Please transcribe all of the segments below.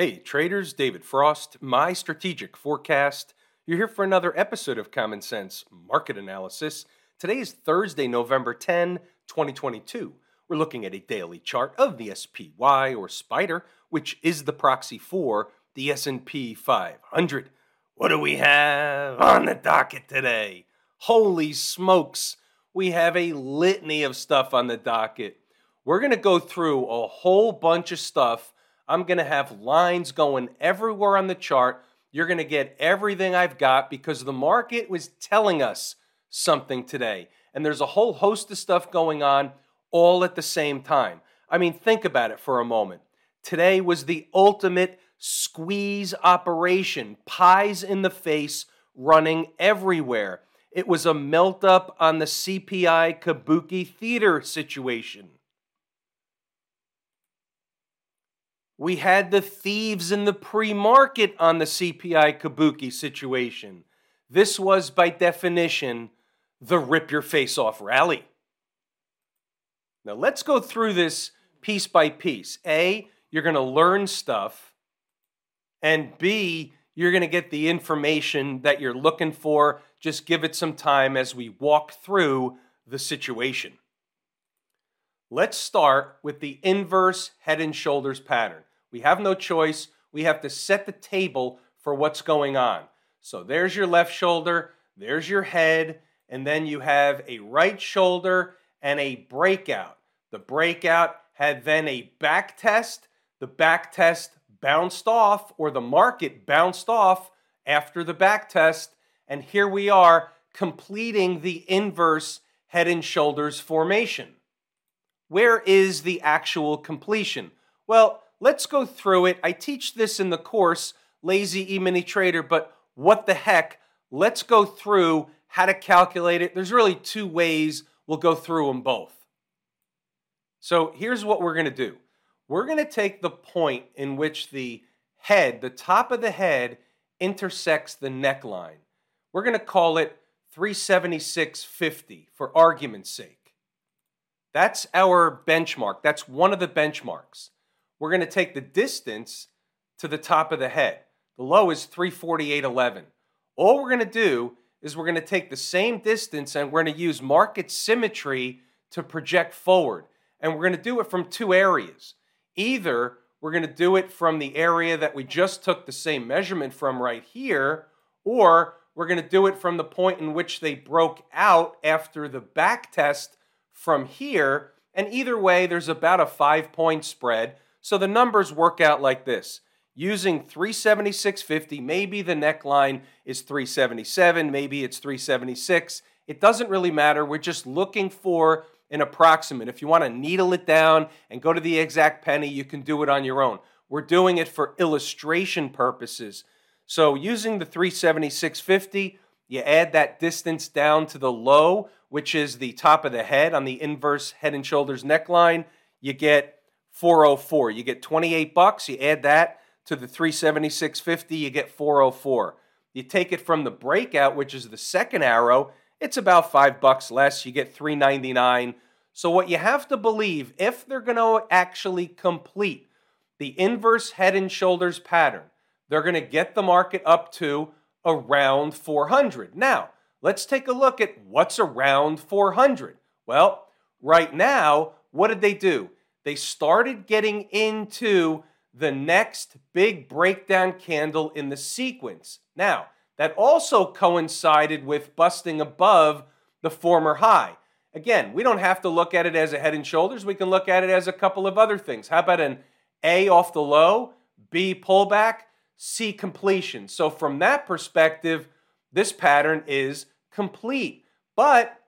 Hey, traders, David Frost, my strategic forecast. You're here for another episode of Common Sense Market Analysis. Today is Thursday, November 10, 2022. We're looking at a daily chart of the SPY or Spider, which is the proxy for the S&P 500. What do we have on the docket today? Holy smokes, we have a litany of stuff on the docket. We're going to go through a whole bunch of stuff. I'm going to have lines going everywhere on the chart. You're going to get everything I've got because the market was telling us something today. And there's a whole host of stuff going on all at the same time. I mean, think about it for a moment. Today was the ultimate squeeze operation, pies in the face running everywhere. It was a melt up on the CPI Kabuki theater situation. We had the thieves in the pre market on the CPI Kabuki situation. This was, by definition, the rip your face off rally. Now, let's go through this piece by piece. A, you're going to learn stuff, and B, you're going to get the information that you're looking for. Just give it some time as we walk through the situation. Let's start with the inverse head and shoulders pattern. We have no choice. We have to set the table for what's going on. So there's your left shoulder, there's your head, and then you have a right shoulder and a breakout. The breakout had then a back test. The back test bounced off, or the market bounced off after the back test. And here we are completing the inverse head and shoulders formation. Where is the actual completion? Well, let's go through it. I teach this in the course, Lazy E-mini Trader, but what the heck? Let's go through how to calculate it. There's really two ways. We'll go through them both. So here's what we're going to do. We're going to take the point in which the head, the top of the head, intersects the neckline. We're going to call it 376.50 for argument's sake. That's our benchmark. That's one of the benchmarks we're going to take the distance to the top of the head. The low is 348.11. All we're going to do is we're going to take the same distance and we're going to use market symmetry to project forward. And we're going to do it from two areas. Either we're going to do it from the area that we just took the same measurement from right here, or we're going to do it from the point in which they broke out after the back test from here. And either way, there's about a five point spread. So the numbers work out like this. Using 376.50, maybe the neckline is 377, maybe it's 376. It doesn't really matter. We're just looking for an approximate. If you want to needle it down and go to the exact penny, you can do it on your own. We're doing it for illustration purposes. So using the 376.50, you add that distance down to the low, which is the top of the head on the inverse head and shoulders neckline. You get 404. You get 28 bucks, you add that to the 376.50, you get 404. You take it from the breakout, which is the second arrow, it's about 5 bucks less, you get 399. So what you have to believe if they're going to actually complete the inverse head and shoulders pattern, they're going to get the market up to around 400. Now, let's take a look at what's around 400. Well, right now, what did they do? They started getting into the next big breakdown candle in the sequence. Now, that also coincided with busting above the former high. Again, we don't have to look at it as a head and shoulders. We can look at it as a couple of other things. How about an A off the low, B pullback, C completion? So, from that perspective, this pattern is complete. But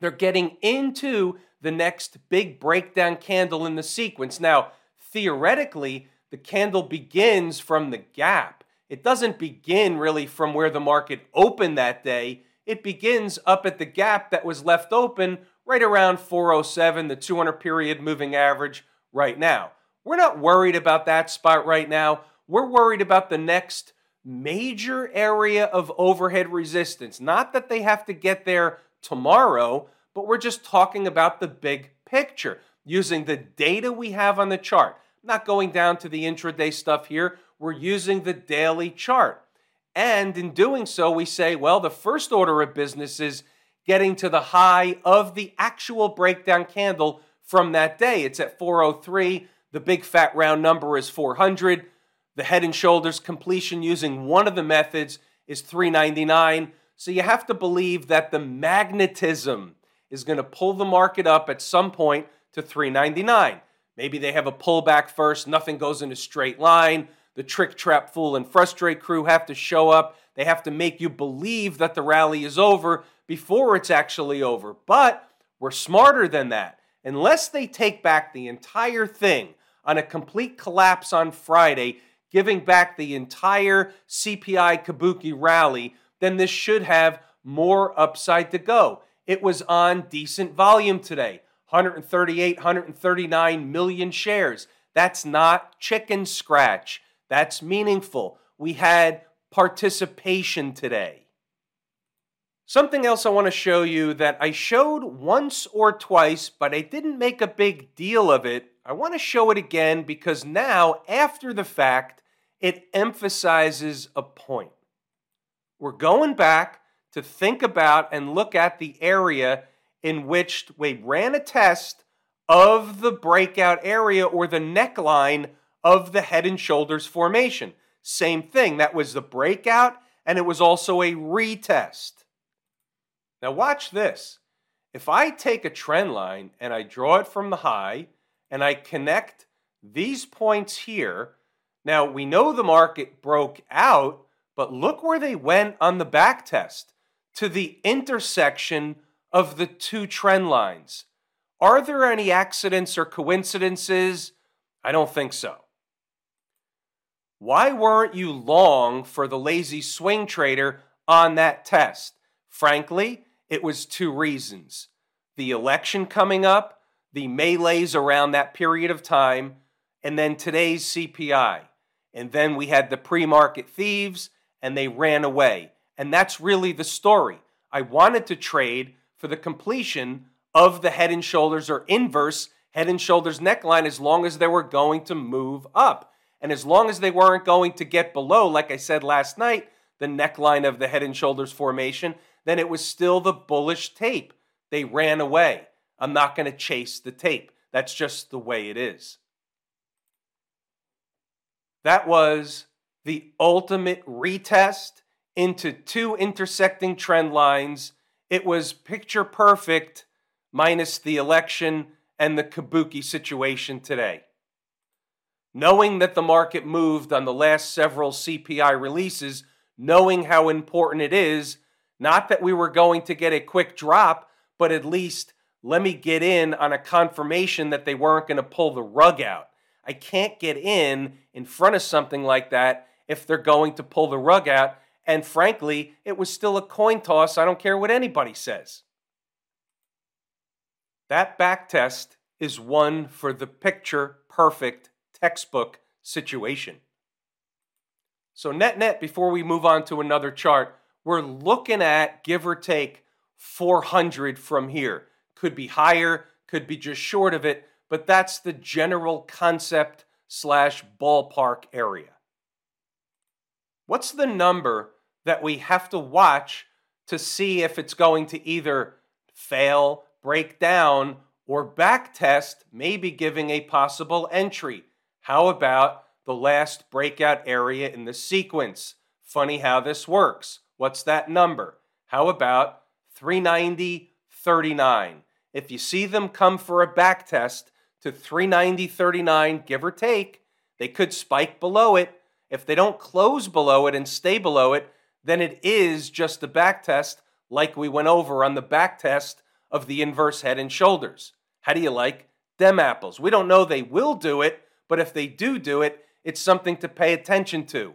they're getting into the next big breakdown candle in the sequence. Now, theoretically, the candle begins from the gap. It doesn't begin really from where the market opened that day. It begins up at the gap that was left open right around 407, the 200 period moving average right now. We're not worried about that spot right now. We're worried about the next major area of overhead resistance. Not that they have to get there tomorrow, but we're just talking about the big picture using the data we have on the chart. not going down to the intraday stuff here. We're using the daily chart. And in doing so, we say, well, the first order of business is getting to the high of the actual breakdown candle from that day. It's at 403. The big fat round number is 400. The head and shoulders completion using one of the methods is 399. So you have to believe that the magnetism is going to pull the market up at some point to 399. Maybe they have a pullback first, nothing goes in a straight line. The trick, trap, fool, and frustrate crew have to show up. They have to make you believe that the rally is over before it's actually over. But we're smarter than that. Unless they take back the entire thing on a complete collapse on Friday, giving back the entire CPI Kabuki rally, then this should have more upside to go. It was on decent volume today 138, 139 million shares. That's not chicken scratch. That's meaningful. We had participation today. Something else I want to show you that I showed once or twice, but I didn't make a big deal of it. I want to show it again because now, after the fact, it emphasizes a point. We're going back to think about and look at the area in which we ran a test of the breakout area or the neckline of the head and shoulders formation. Same thing, that was the breakout and it was also a retest. Now, watch this. If I take a trend line and I draw it from the high and I connect these points here, now we know the market broke out, but look where they went on the back test to the intersection of the two trend lines. Are there any accidents or coincidences? I don't think so. Why weren't you long for the lazy swing trader on that test? Frankly, it was two reasons the election coming up, the melees around that period of time, and then today's CPI. And then we had the pre market thieves, and they ran away. And that's really the story. I wanted to trade for the completion of the head and shoulders or inverse head and shoulders neckline as long as they were going to move up. And as long as they weren't going to get below, like I said last night, the neckline of the head and shoulders formation, then it was still the bullish tape. They ran away. I'm not going to chase the tape. That's just the way it is. That was the ultimate retest into two intersecting trend lines. It was picture perfect, minus the election and the kabuki situation today. Knowing that the market moved on the last several CPI releases, knowing how important it is, not that we were going to get a quick drop, but at least let me get in on a confirmation that they weren't going to pull the rug out. I can't get in in front of something like that if they're going to pull the rug out and frankly, it was still a coin toss. I don't care what anybody says. That back test is one for the picture perfect textbook situation. So, net net, before we move on to another chart, we're looking at give or take 400 from here. Could be higher, could be just short of it, but that's the general concept slash ballpark area. What's the number that we have to watch to see if it's going to either fail, break down, or backtest, maybe giving a possible entry. How about the last breakout area in the sequence? Funny how this works. What's that number? How about 390.39? If you see them come for a backtest to 390.39, give or take, they could spike below it. If they don't close below it and stay below it, then it is just a back test like we went over on the back test of the inverse head and shoulders. How do you like them apples? We don't know they will do it, but if they do do it, it's something to pay attention to.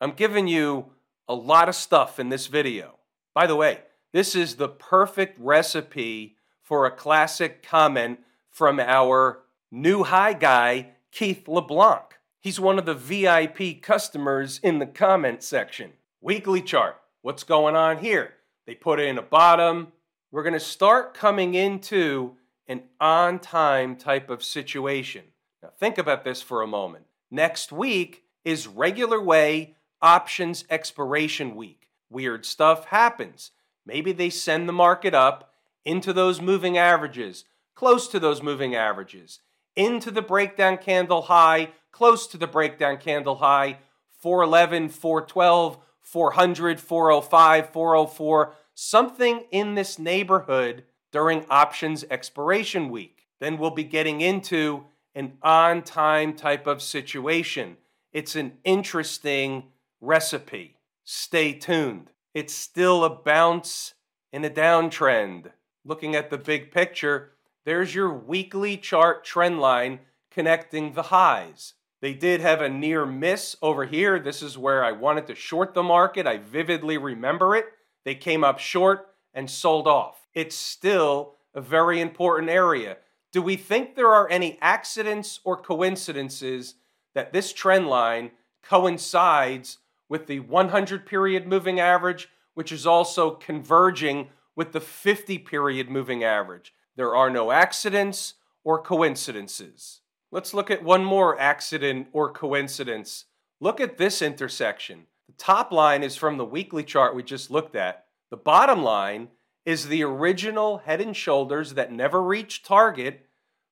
I'm giving you a lot of stuff in this video. By the way, this is the perfect recipe for a classic comment from our new high guy, Keith LeBlanc. He's one of the VIP customers in the comment section. Weekly chart. What's going on here? They put it in a bottom. We're going to start coming into an on time type of situation. Now, think about this for a moment. Next week is regular way options expiration week. Weird stuff happens. Maybe they send the market up into those moving averages, close to those moving averages, into the breakdown candle high, close to the breakdown candle high, 411, 412, 400, 405, 404, something in this neighborhood during options expiration week. Then we'll be getting into an on time type of situation. It's an interesting recipe. Stay tuned. It's still a bounce in a downtrend. Looking at the big picture, there's your weekly chart trend line connecting the highs. They did have a near miss over here. This is where I wanted to short the market. I vividly remember it. They came up short and sold off. It's still a very important area. Do we think there are any accidents or coincidences that this trend line coincides with the 100 period moving average, which is also converging with the 50 period moving average? There are no accidents or coincidences. Let's look at one more accident or coincidence. Look at this intersection. The top line is from the weekly chart we just looked at. The bottom line is the original head and shoulders that never reached target,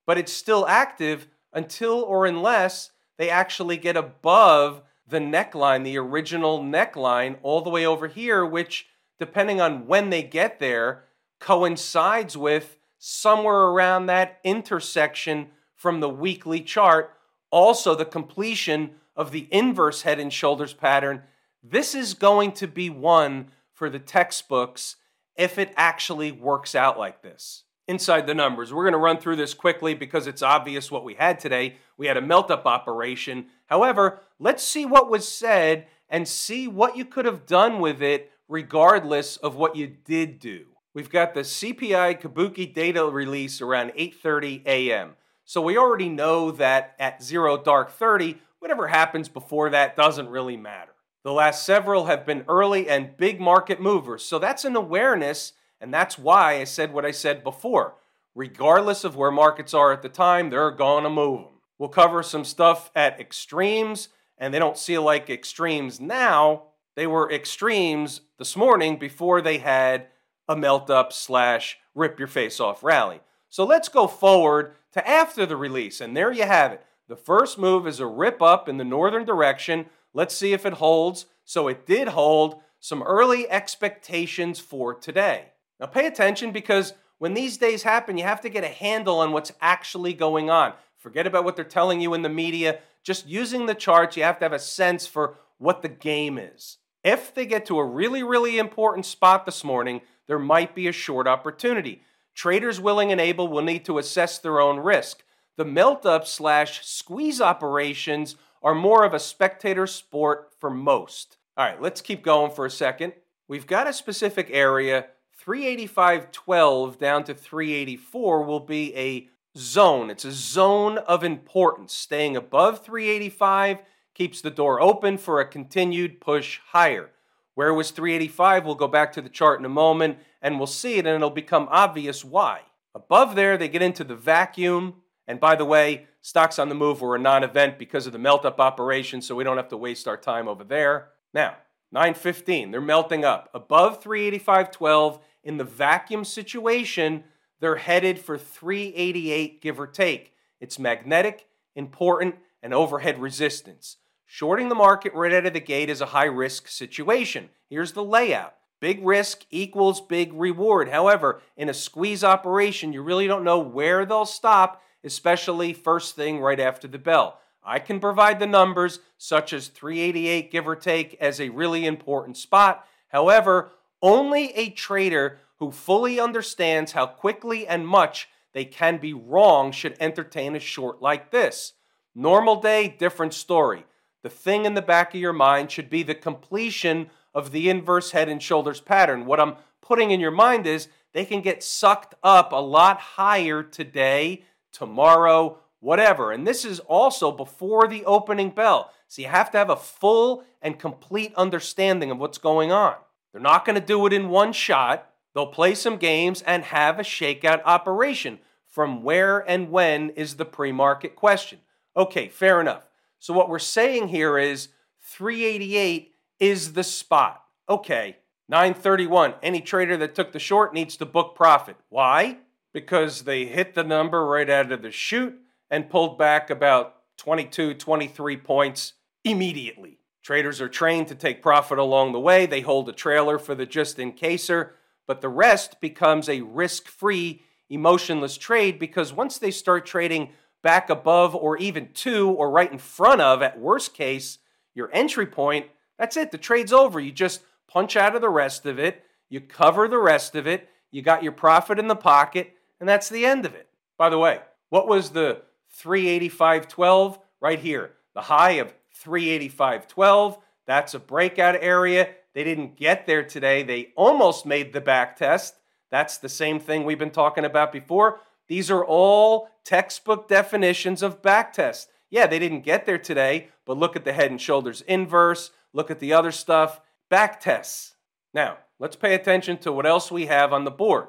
but it's still active until or unless they actually get above the neckline, the original neckline, all the way over here, which, depending on when they get there, coincides with somewhere around that intersection from the weekly chart. Also, the completion of the inverse head and shoulders pattern. This is going to be one for the textbooks if it actually works out like this. Inside the numbers, we're going to run through this quickly because it's obvious what we had today. We had a melt up operation. However, let's see what was said and see what you could have done with it regardless of what you did do. We've got the CPI Kabuki data release around 8:30 a.m. So we already know that at 0 dark 30, whatever happens before that doesn't really matter. The last several have been early and big market movers. So that's an awareness, and that's why I said what I said before. Regardless of where markets are at the time, they're going to move them. We'll cover some stuff at extremes, and they don't feel like extremes now. They were extremes this morning before they had a melt up slash rip your face off rally. So let's go forward to after the release, and there you have it. The first move is a rip up in the northern direction Let's see if it holds. So it did hold some early expectations for today. Now pay attention because when these days happen, you have to get a handle on what's actually going on. Forget about what they're telling you in the media. Just using the charts, you have to have a sense for what the game is. If they get to a really, really important spot this morning, there might be a short opportunity. Traders willing and able will need to assess their own risk. The melt up slash squeeze operations are more of a spectator sport for most. All right, let's keep going for a second. We've got a specific area. 385.12 down to 384 will be a zone. It's a zone of importance. Staying above 385 keeps the door open for a continued push higher. Where was 385? We'll go back to the chart in a moment and we'll see it and it'll become obvious why. Above there, they get into the vacuum. And by the way, Stocks on the move were a non event because of the melt up operation, so we don't have to waste our time over there. Now, 915, they're melting up. Above 385.12 in the vacuum situation, they're headed for 388, give or take. It's magnetic, important, and overhead resistance. Shorting the market right out of the gate is a high risk situation. Here's the layout. Big risk equals big reward. However, in a squeeze operation, you really don't know where they'll stop especially first thing right after the bell. I can provide the numbers, such as 388, give or take, as a really important spot. However, only a trader who fully understands how quickly and much they can be wrong should entertain a short like this. Normal day, different story. The thing in the back of your mind should be the completion of the inverse head and shoulders pattern. What I'm putting in your mind is they can get sucked up a lot higher today tomorrow, whatever. And this is also before the opening bell. So you have to have a full and complete understanding of what's going on. They're not going to do it in one shot. They'll play some games and have a shakeout operation. From where and when is the pre market question. Okay, fair enough. So what we're saying here is 388 is the spot. Okay, 931. Any trader that took the short needs to book profit. Why? Because they hit the number right out of the chute and pulled back about 22, 23 points immediately. Traders are trained to take profit along the way. They hold a trailer for the just in caser, but the rest becomes a risk free, emotionless trade because once they start trading back above or even to or right in front of, at worst case, your entry point, that's it. The trade's over. You just punch out of the rest of it, you cover the rest of it, you got your profit in the pocket, and that's the end of it. By the way, what was the 385.12 right here? The high of 385.12. That's a breakout area. They didn't get there today. They almost made the back test. That's the same thing we've been talking about before. These are all textbook definitions of back test. Yeah, they didn't get there today, but look at the head and shoulders inverse, look at the other stuff, back tests. Now, let's pay attention to what else we have on the board.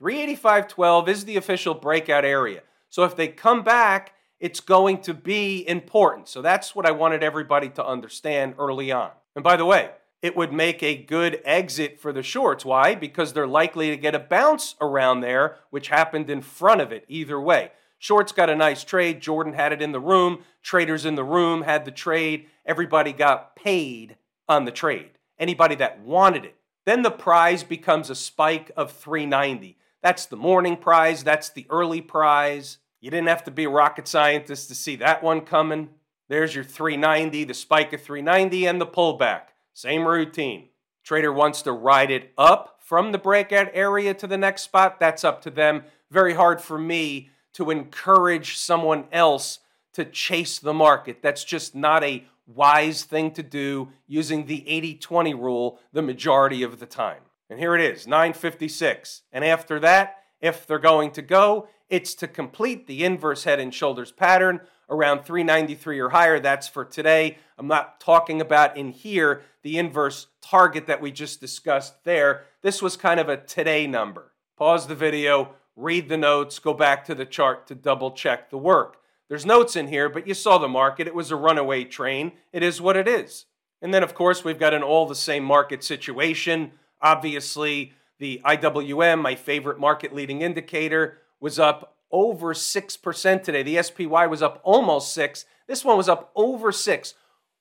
385.12 is the official breakout area. So if they come back it's going to be important. So that's what I wanted everybody to understand early on. And by the way, it would make a good exit for the shorts. Why? Because they're likely to get a bounce around there, which happened in front of it either way. Shorts got a nice trade. Jordan had it in the room. Traders in the room had the trade. Everybody got paid on the trade. Anybody that wanted it. Then the prize becomes a spike of 390. That's the morning prize. That's the early prize. You didn't have to be a rocket scientist to see that one coming. There's your 390, the spike of 390, and the pullback. Same routine. Trader wants to ride it up from the breakout area to the next spot. That's up to them. Very hard for me to encourage someone else to chase the market. That's just not a wise thing to do using the 80 20 rule the majority of the time. And here it is, 956. And after that, if they're going to go, it's to complete the inverse head and shoulders pattern around 393 or higher. That's for today. I'm not talking about in here the inverse target that we just discussed there. This was kind of a today number. Pause the video, read the notes, go back to the chart to double check the work. There's notes in here, but you saw the market. It was a runaway train. It is what it is. And then, of course, we've got an all the same market situation. Obviously, the IWM, my favorite market leading indicator, was up over 6% today. The SPY was up almost 6. This one was up over 6.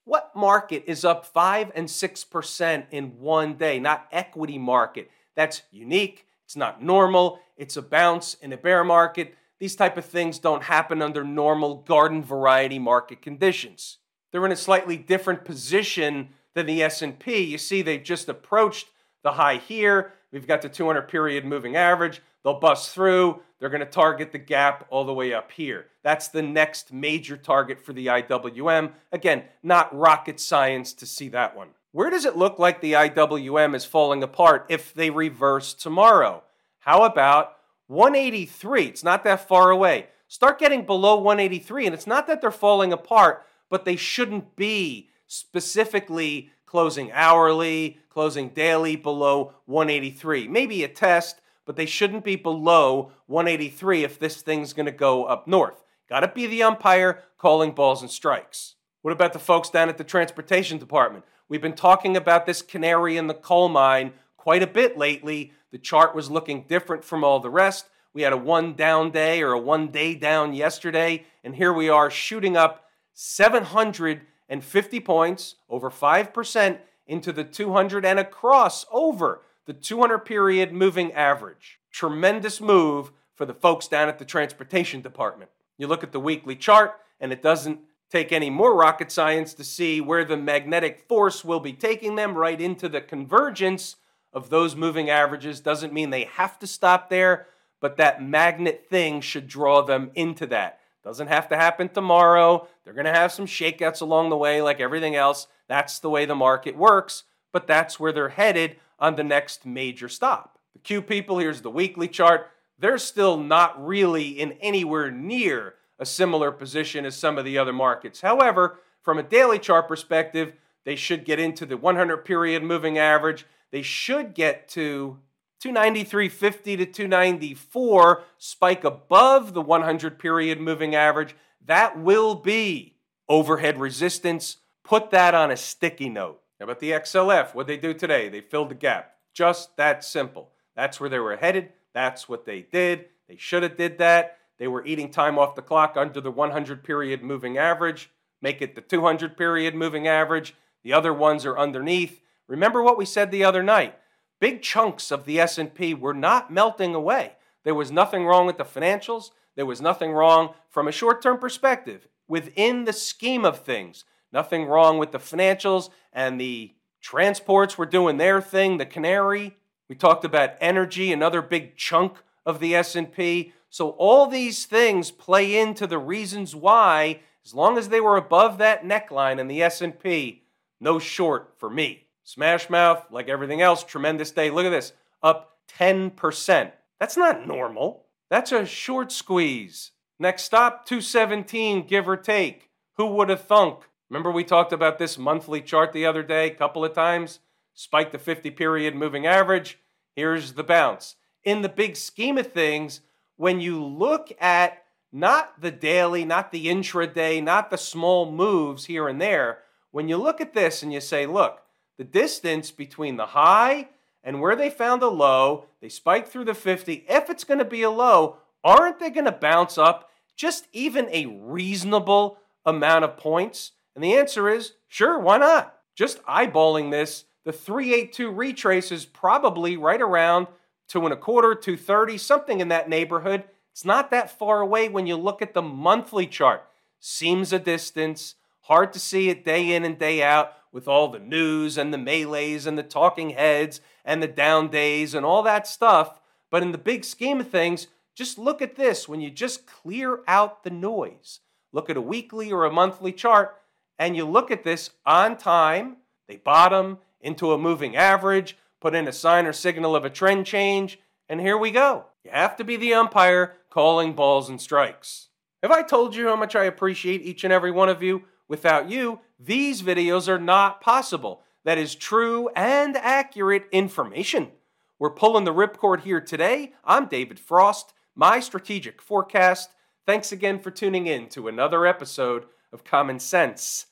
What market is up 5 and 6% in one day? Not equity market. That's unique. It's not normal. It's a bounce in a bear market. These type of things don't happen under normal garden variety market conditions. They're in a slightly different position than the S&P. You see they've just approached the high here. We've got the 200 period moving average. They'll bust through. They're going to target the gap all the way up here. That's the next major target for the IWM. Again, not rocket science to see that one. Where does it look like the IWM is falling apart if they reverse tomorrow? How about 183? It's not that far away. Start getting below 183, and it's not that they're falling apart, but they shouldn't be specifically closing hourly, closing daily below 183. Maybe a test, but they shouldn't be below 183 if this thing's going to go up north. Got to be the umpire calling balls and strikes. What about the folks down at the transportation department? We've been talking about this canary in the coal mine quite a bit lately. The chart was looking different from all the rest. We had a one down day or a one day down yesterday, and here we are shooting up 750 points, over 5% into the 200 and across over the 200 period moving average. Tremendous move for the folks down at the transportation department. You look at the weekly chart, and it doesn't take any more rocket science to see where the magnetic force will be taking them right into the convergence of those moving averages. Doesn't mean they have to stop there, but that magnet thing should draw them into that. Doesn't have to happen tomorrow. They're going to have some shakeouts along the way, like everything else. That's the way the market works, but that's where they're headed on the next major stop. The Q people, here's the weekly chart. They're still not really in anywhere near a similar position as some of the other markets. However, from a daily chart perspective, they should get into the 100 period moving average. They should get to 293.50 to 294, spike above the 100 period moving average. that will be overhead resistance. Put that on a sticky note. How about the XLF? What they do today? They filled the gap. Just that simple. That's where they were headed. That's what they did. They should have did that. They were eating time off the clock under the 100 period moving average. Make it the 200 period moving average. The other ones are underneath. Remember what we said the other night. Big chunks of the S&P were not melting away. There was nothing wrong with the financials. There was nothing wrong from a short-term perspective within the scheme of things. Nothing wrong with the financials and the transports were doing their thing, the canary. We talked about energy, another big chunk of the S&P. So all these things play into the reasons why as long as they were above that neckline in the S&P, no short for me. Smash Mouth, like everything else, tremendous day. Look at this, up 10%. That's not normal. That's a short squeeze. Next stop, 217, give or take. Who would have thunk? Remember we talked about this monthly chart the other day a couple of times? Spike the 50 period moving average. Here's the bounce. In the big scheme of things, when you look at not the daily, not the intraday, not the small moves here and there, when you look at this and you say, look, the distance between the high and where they found a low, they spiked through the 50. If it's going to be a low, aren't they going to bounce up just even a reasonable amount of points? And the answer is sure, why not? Just eyeballing this, the 382 retrace is probably right around two and a quarter, 230, something in that neighborhood. It's not that far away when you look at the monthly chart. Seems a distance, hard to see it day in and day out with all the news and the melees and the talking heads and the down days and all that stuff. But in the big scheme of things, just look at this when you just clear out the noise. Look at a weekly or a monthly chart and you look at this on time, they bottom into a moving average, put in a sign or signal of a trend change, and here we go. You have to be the umpire calling balls and strikes. Have I told you how much I appreciate each and every one of you? Without you, these videos are not possible. That is true and accurate information. We're pulling the ripcord here today. I'm David Frost, my strategic forecast. Thanks again for tuning in to another episode of Common Sense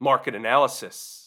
Market Analysis.